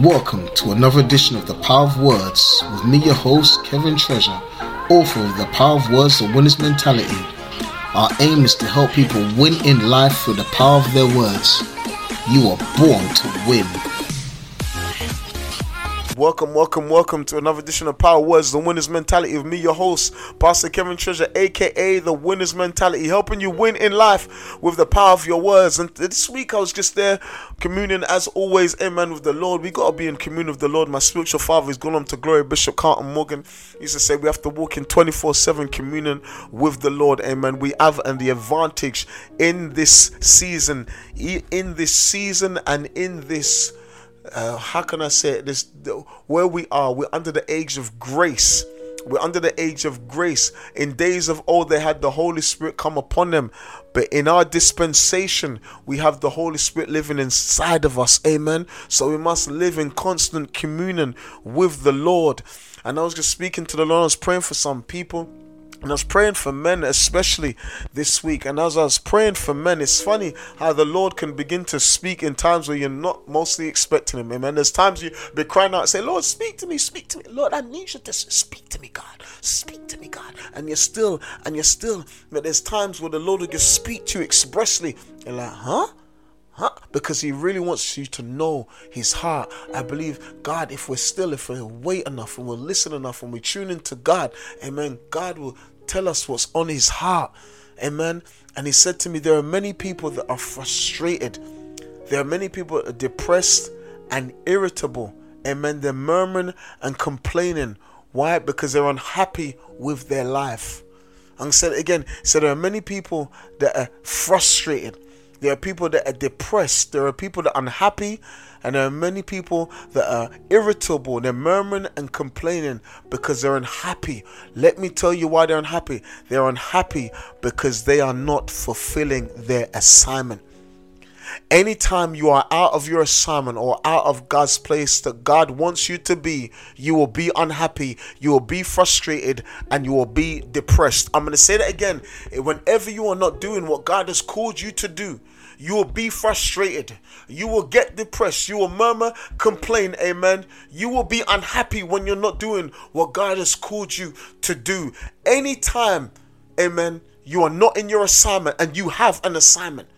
Welcome to another edition of The Power of Words with me, your host, Kevin Treasure, author of The Power of Words, The Winner's Mentality. Our aim is to help people win in life through the power of their words. You are born to win. Welcome, welcome, welcome to another edition of Power Words, the winner's mentality of me, your host, Pastor Kevin Treasure, aka the winner's mentality, helping you win in life with the power of your words. And this week I was just there communing as always, amen, with the Lord. We gotta be in communion with the Lord. My spiritual father is gone on to glory, Bishop Carlton Morgan. He used to say we have to walk in 24-7 communion with the Lord, amen. We have and the advantage in this season, in this season and in this uh, how can I say it? This where we are, we're under the age of grace. We're under the age of grace. In days of old, they had the Holy Spirit come upon them. But in our dispensation, we have the Holy Spirit living inside of us. Amen. So we must live in constant communion with the Lord. And I was just speaking to the Lord, I was praying for some people and I was praying for men, especially this week. And as I was praying for men, it's funny how the Lord can begin to speak in times where you're not mostly expecting Him. Amen. There's times you be crying out, say, Lord, speak to me, speak to me. Lord, I need you to speak to me, God. Speak to me, God. And you're still, and you're still, but there's times where the Lord will just speak to you expressly. You're like, huh? Huh? Because he really wants you to know his heart. I believe God, if we're still, if we wait enough and we'll listen enough and we tune into God, amen, God will tell us what's on his heart. Amen. And he said to me, There are many people that are frustrated. There are many people that are depressed and irritable. Amen. They're murmuring and complaining. Why? Because they're unhappy with their life. And said again, so there are many people that are frustrated. There are people that are depressed. There are people that are unhappy and there are many people that are irritable, they're murmuring and complaining because they're unhappy. Let me tell you why they're unhappy. They're unhappy because they are not fulfilling their assignment. Anytime you are out of your assignment or out of God's place that God wants you to be, you will be unhappy, you will be frustrated, and you will be depressed. I'm going to say that again. Whenever you are not doing what God has called you to do, you will be frustrated. You will get depressed. You will murmur, complain. Amen. You will be unhappy when you're not doing what God has called you to do. Anytime, amen, you are not in your assignment and you have an assignment.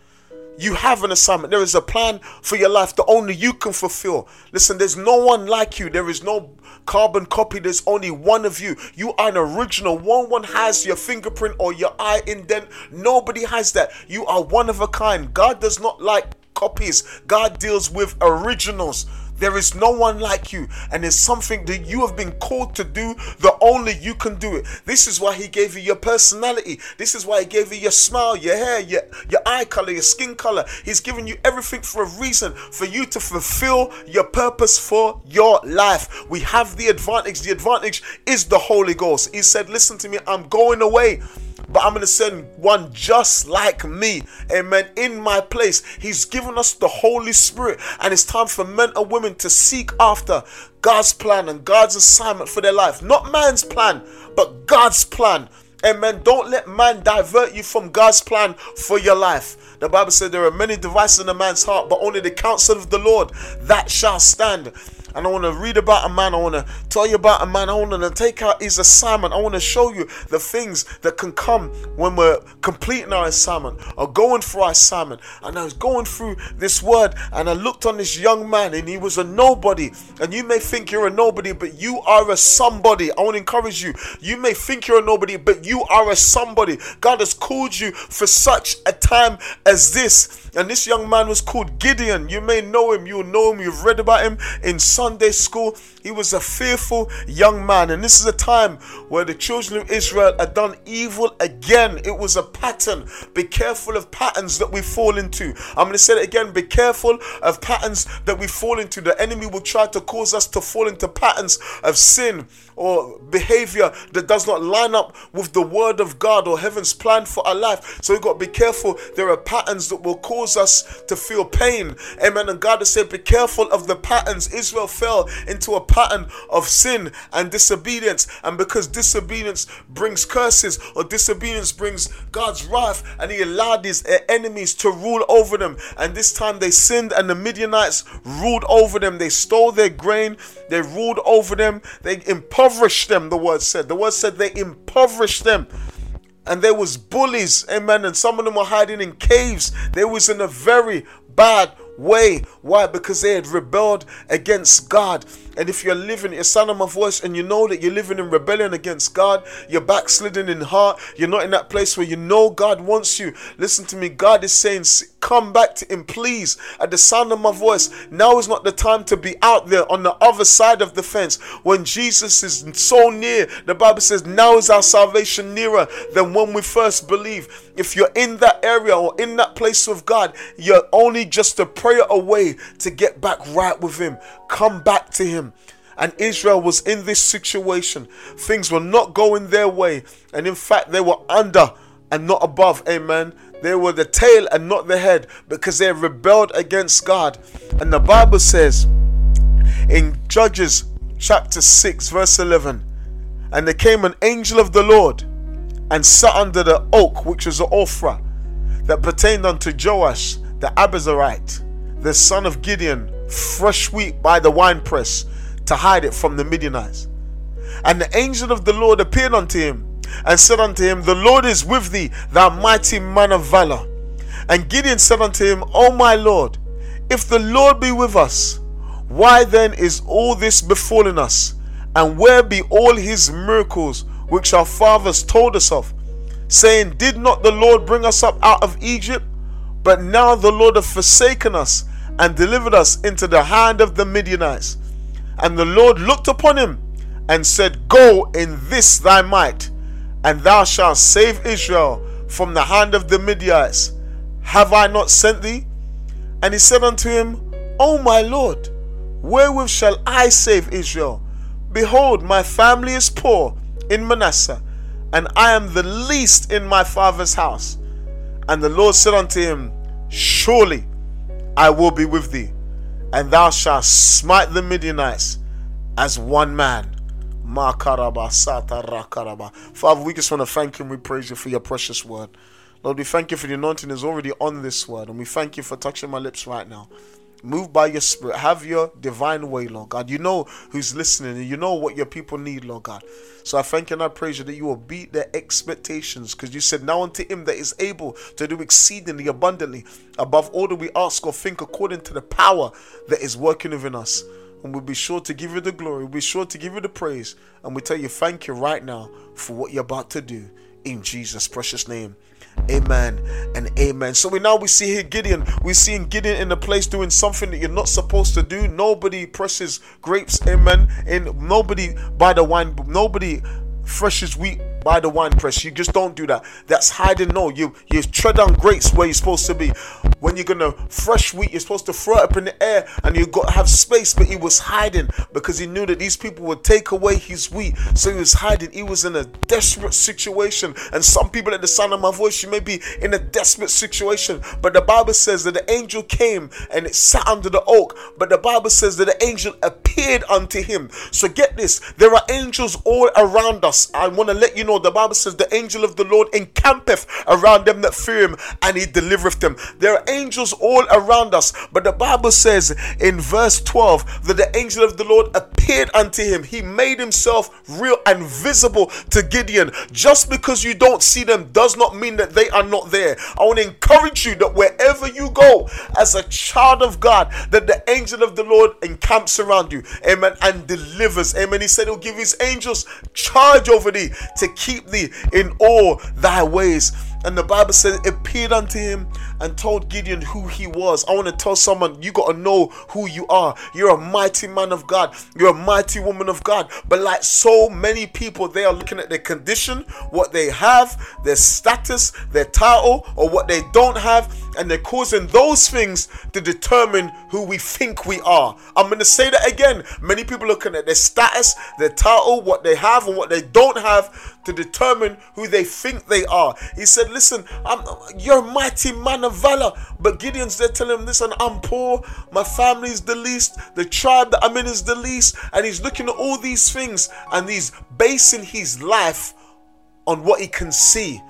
You have an assignment. There is a plan for your life that only you can fulfill. Listen, there's no one like you. There is no carbon copy. There's only one of you. You are an original. One one has your fingerprint or your eye indent. Nobody has that. You are one of a kind. God does not like copies. God deals with originals. There is no one like you, and it's something that you have been called to do that only you can do it. This is why He gave you your personality. This is why He gave you your smile, your hair, your, your eye color, your skin color. He's given you everything for a reason for you to fulfill your purpose for your life. We have the advantage. The advantage is the Holy Ghost. He said, Listen to me, I'm going away but I'm going to send one just like me. Amen. In my place. He's given us the Holy Spirit. And it's time for men and women to seek after God's plan and God's assignment for their life. Not man's plan, but God's plan. Amen. Don't let man divert you from God's plan for your life. The Bible said there are many devices in a man's heart, but only the counsel of the Lord that shall stand and I want to read about a man. I want to tell you about a man. I want to take out his assignment. I want to show you the things that can come when we're completing our assignment or going for our assignment. And I was going through this word and I looked on this young man and he was a nobody. And you may think you're a nobody, but you are a somebody. I want to encourage you. You may think you're a nobody, but you are a somebody. God has called you for such a time as this. And this young man was called Gideon. You may know him, you know him, you've read about him in Sunday school. He was a fearful young man. And this is a time where the children of Israel had done evil again. It was a pattern. Be careful of patterns that we fall into. I'm going to say it again. Be careful of patterns that we fall into. The enemy will try to cause us to fall into patterns of sin or behavior that does not line up with the word of God or heaven's plan for our life. So we've got to be careful. There are patterns that will cause us to feel pain. Amen. And God has said, Be careful of the patterns. Israel fell into a pattern of sin and disobedience. And because disobedience brings curses or disobedience brings God's wrath, and He allowed His eh, enemies to rule over them. And this time they sinned, and the Midianites ruled over them. They stole their grain, they ruled over them, they impoverished them, the word said. The word said they impoverished them and there was bullies amen and some of them were hiding in caves they was in a very bad way why because they had rebelled against god and if you're living, you're sounding my voice, and you know that you're living in rebellion against God, you're backsliding in heart, you're not in that place where you know God wants you. Listen to me, God is saying, Come back to Him, please. At the sound of my voice, now is not the time to be out there on the other side of the fence when Jesus is so near. The Bible says, Now is our salvation nearer than when we first believe. If you're in that area or in that place with God, you're only just a prayer away to get back right with Him. Come back to Him. And Israel was in this situation. Things were not going their way. And in fact, they were under and not above. Amen. They were the tail and not the head because they rebelled against God. And the Bible says in Judges chapter 6, verse 11 And there came an angel of the Lord and sat under the oak, which was the Ophrah, that pertained unto Joash the Abiezrite, the son of Gideon, fresh wheat by the winepress to hide it from the Midianites. And the angel of the Lord appeared unto him and said unto him, The Lord is with thee, thou mighty man of valor. And Gideon said unto him, O my Lord, if the Lord be with us, why then is all this befallen us? And where be all his miracles which our fathers told us of? Saying, Did not the Lord bring us up out of Egypt? But now the Lord hath forsaken us and delivered us into the hand of the Midianites. And the Lord looked upon him and said, Go in this thy might, and thou shalt save Israel from the hand of the Midianites. Have I not sent thee? And he said unto him, O my Lord, wherewith shall I save Israel? Behold, my family is poor in Manasseh, and I am the least in my father's house. And the Lord said unto him, Surely I will be with thee, and thou shalt smite the Midianites as one man. Father, we just want to thank you and we praise you for your precious word. Lord, we thank you for the anointing is already on this word, and we thank you for touching my lips right now. Move by your spirit. Have your divine way, Lord God. You know who's listening and you know what your people need, Lord God. So I thank you and I praise you that you will beat their expectations because you said, Now unto him that is able to do exceedingly abundantly above all that we ask or think according to the power that is working within us. And we'll be sure to give you the glory, we'll be sure to give you the praise, and we tell you thank you right now for what you're about to do in Jesus' precious name. Amen and amen. So we now we see here Gideon. We see Gideon in a place doing something that you're not supposed to do. Nobody presses grapes, amen. And nobody by the wine, nobody threshes wheat by the wine press. You just don't do that. That's hiding. No, you you tread on grapes where you're supposed to be. When you're gonna fresh wheat, you're supposed to throw it up in the air and you got to have space. But he was hiding because he knew that these people would take away his wheat. So he was hiding. He was in a desperate situation. And some people at the sound of my voice, you may be in a desperate situation. But the Bible says that the angel came and it sat under the oak. But the Bible says that the angel appeared unto him. So get this, there are angels all around us. I want to let you know the Bible says, The angel of the Lord encampeth around them that fear him, and he delivereth them. There are angels all around us, but the Bible says in verse 12 that the angel of the Lord appeared unto him. He made himself real and visible to Gideon. Just because you don't see them does not mean that they are not there. I want to encourage you that wherever you go as a child of God, that the angel of the Lord encamps around you. Amen. And delivers. Amen. He said he'll give his angels charge over thee to keep thee in all thy ways. And the Bible says appeared unto him and told Gideon who he was. I want to tell someone you got to know who you are. You're a mighty man of God. You're a mighty woman of God. But like so many people, they are looking at their condition, what they have, their status, their title, or what they don't have, and they're causing those things to determine who we think we are. I'm going to say that again. Many people looking at their status, their title, what they have, and what they don't have to determine who they think they are. He said, Listen, I'm, you're a mighty man of valor. But Gideon's there telling him, Listen, I'm poor. My family's the least. The tribe that I'm in is the least. And he's looking at all these things and he's basing his life on what he can see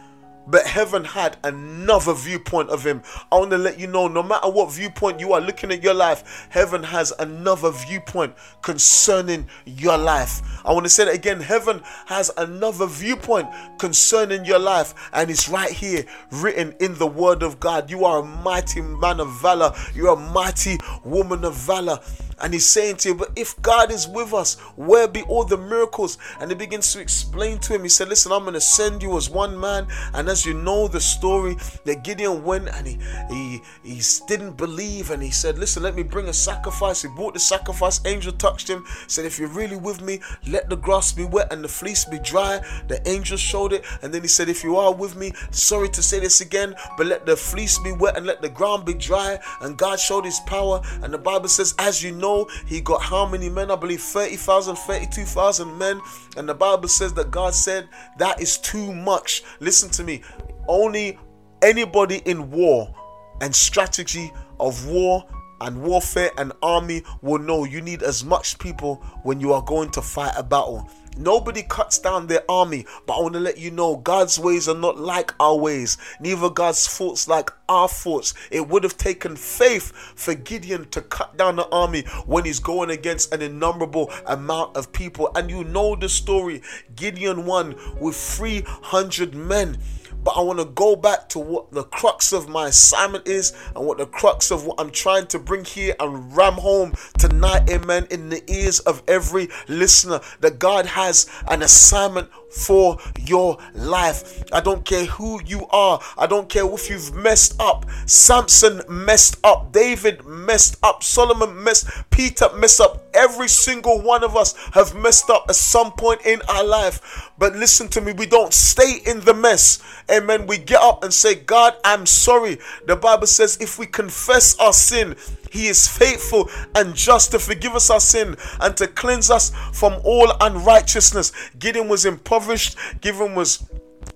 but heaven had another viewpoint of him. I want to let you know no matter what viewpoint you are looking at your life, heaven has another viewpoint concerning your life. I want to say that again heaven has another viewpoint concerning your life, and it's right here written in the word of God. You are a mighty man of valor, you're a mighty woman of valor. And he's saying to you, But if God is with us, where be all the miracles? And he begins to explain to him. He said, Listen, I'm going to send you as one man. And as you know the story, that Gideon went and he, he, he didn't believe. And he said, Listen, let me bring a sacrifice. He brought the sacrifice. Angel touched him, said, If you're really with me, let the grass be wet and the fleece be dry. The angel showed it. And then he said, If you are with me, sorry to say this again, but let the fleece be wet and let the ground be dry. And God showed his power. And the Bible says, As you know, know he got how many men? I believe 30,000, 32,000 men. And the Bible says that God said that is too much. Listen to me. Only anybody in war and strategy of war and warfare and army will know you need as much people when you are going to fight a battle. Nobody cuts down their army, but I want to let you know God's ways are not like our ways, neither God's thoughts like our thoughts. It would have taken faith for Gideon to cut down the army when he's going against an innumerable amount of people. And you know the story Gideon won with 300 men. But I want to go back to what the crux of my assignment is and what the crux of what I'm trying to bring here and ram home tonight, amen, in the ears of every listener that God has an assignment for your life. I don't care who you are. I don't care if you've messed up. Samson messed up. David messed up. Solomon messed. Peter messed up. Every single one of us have messed up at some point in our life. But listen to me, we don't stay in the mess. Amen. We get up and say, God, I'm sorry. The Bible says if we confess our sin, he is faithful and just to forgive us our sin and to cleanse us from all unrighteousness. Gideon was impoverished. Gideon was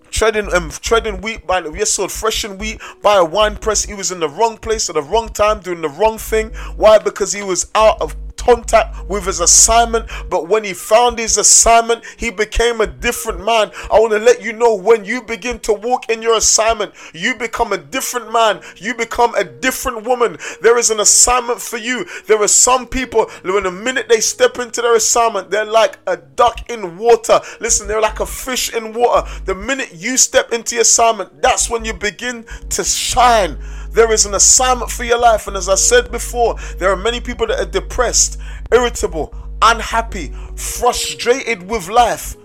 treading um, treading wheat by the yes, so threshing wheat by a wine press. He was in the wrong place at the wrong time, doing the wrong thing. Why? Because he was out of contact with his assignment, but when he found his assignment, he became a different man. I want to let you know when you begin to walk in your assignment, you become a different man, you become a different woman. There is an assignment for you. There are some people, when the minute they step into their assignment, they're like a duck in water. Listen, they're like a fish in water. The minute you step into your assignment, that's when you begin to shine. There is an assignment for your life. And as I said before, there are many people that are depressed, irritable, unhappy, frustrated with life,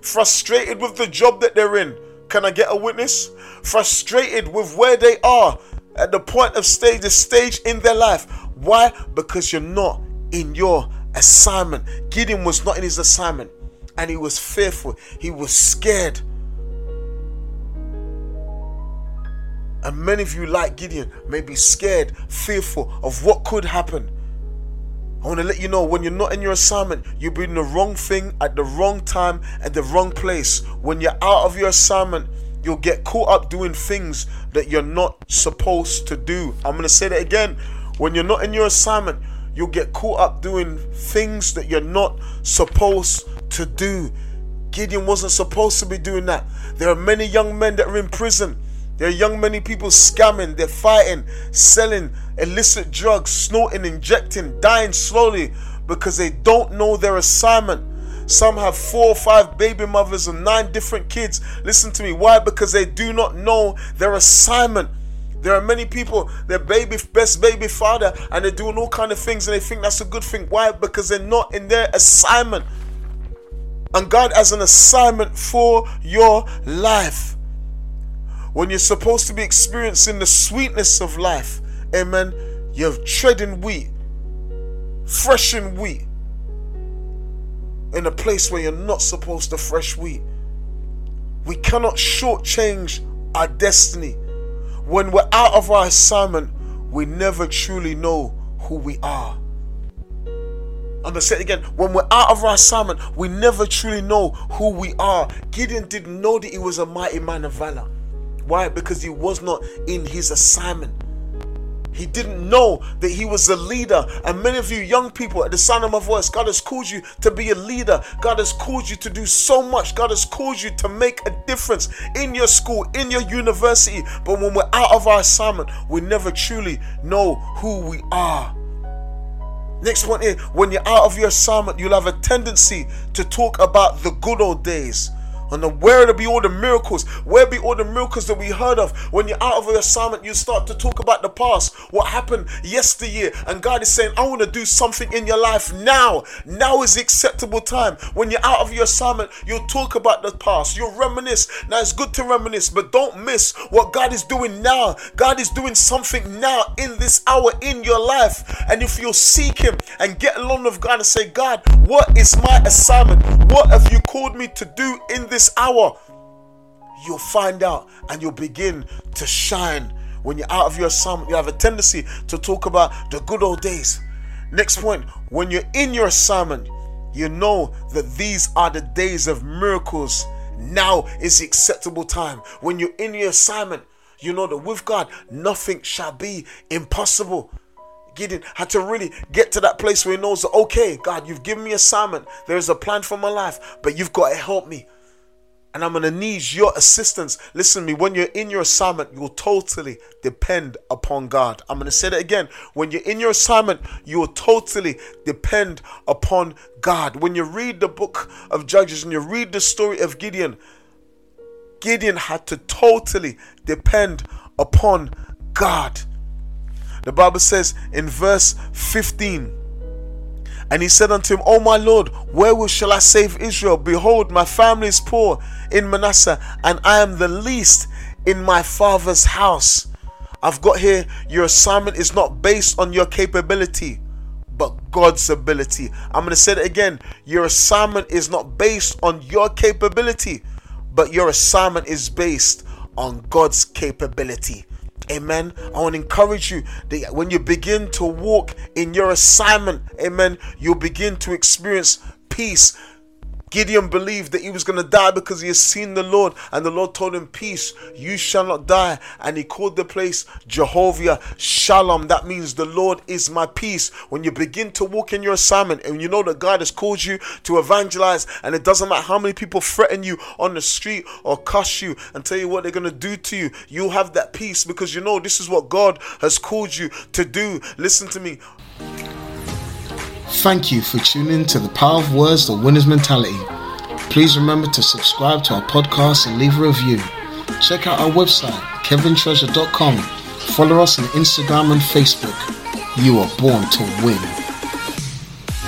frustrated with the job that they're in. Can I get a witness? Frustrated with where they are at the point of stage, the stage in their life. Why? Because you're not in your assignment. Gideon was not in his assignment and he was fearful, he was scared. And many of you, like Gideon, may be scared, fearful of what could happen. I want to let you know when you're not in your assignment, you're doing the wrong thing at the wrong time at the wrong place. When you're out of your assignment, you'll get caught up doing things that you're not supposed to do. I'm going to say that again. When you're not in your assignment, you'll get caught up doing things that you're not supposed to do. Gideon wasn't supposed to be doing that. There are many young men that are in prison there are young many people scamming, they're fighting, selling illicit drugs, snorting, injecting, dying slowly because they don't know their assignment. Some have four or five baby mothers and nine different kids. Listen to me. Why? Because they do not know their assignment. There are many people, their baby best baby father, and they're doing all kind of things, and they think that's a good thing. Why? Because they're not in their assignment. And God has an assignment for your life when you're supposed to be experiencing the sweetness of life, amen, you're treading wheat, threshing wheat in a place where you're not supposed to fresh wheat. We cannot shortchange our destiny. when we're out of our assignment, we never truly know who we are. I'm gonna say it again. When we're out of our assignment, we never truly know who we are. Gideon didn't know that he was a mighty man of valor. Why? Because he was not in his assignment. He didn't know that he was a leader. And many of you young people, at the sound of my voice, God has called you to be a leader. God has called you to do so much. God has called you to make a difference in your school, in your university. But when we're out of our assignment, we never truly know who we are. Next one here when you're out of your assignment, you'll have a tendency to talk about the good old days and where to be all the miracles? Where be all the miracles that we heard of? When you're out of your assignment, you start to talk about the past, what happened yesteryear, and God is saying, I want to do something in your life now. Now is the acceptable time. When you're out of your assignment, you'll talk about the past, you'll reminisce. Now it's good to reminisce, but don't miss what God is doing now. God is doing something now in this hour in your life. And if you'll seek Him and get along with God and say, God, what is my assignment? What have you called me to do in this? This hour, you'll find out and you'll begin to shine. When you're out of your assignment, you have a tendency to talk about the good old days. Next point, when you're in your assignment, you know that these are the days of miracles. Now is the acceptable time. When you're in your assignment, you know that with God, nothing shall be impossible. Gideon had to really get to that place where he knows that, okay, God, you've given me assignment. There's a plan for my life, but you've got to help me and I'm going to need your assistance. Listen to me, when you're in your assignment, you'll totally depend upon God. I'm going to say that again. When you're in your assignment, you'll totally depend upon God. When you read the book of Judges and you read the story of Gideon, Gideon had to totally depend upon God. The Bible says in verse 15, and he said unto him, O my Lord, wherewith shall I save Israel? Behold, my family is poor in Manasseh, and I am the least in my father's house. I've got here, your assignment is not based on your capability, but God's ability. I'm going to say it again. Your assignment is not based on your capability, but your assignment is based on God's capability. Amen. I want to encourage you that when you begin to walk in your assignment, amen, you'll begin to experience peace Gideon believed that he was going to die because he had seen the Lord, and the Lord told him, Peace, you shall not die. And he called the place Jehovah Shalom. That means the Lord is my peace. When you begin to walk in your assignment and you know that God has called you to evangelize, and it doesn't matter how many people threaten you on the street or cuss you and tell you what they're going to do to you, you'll have that peace because you know this is what God has called you to do. Listen to me. Thank you for tuning to the Power of Words, the Winner's Mentality. Please remember to subscribe to our podcast and leave a review. Check out our website, kevintreasure.com. Follow us on Instagram and Facebook. You are born to win.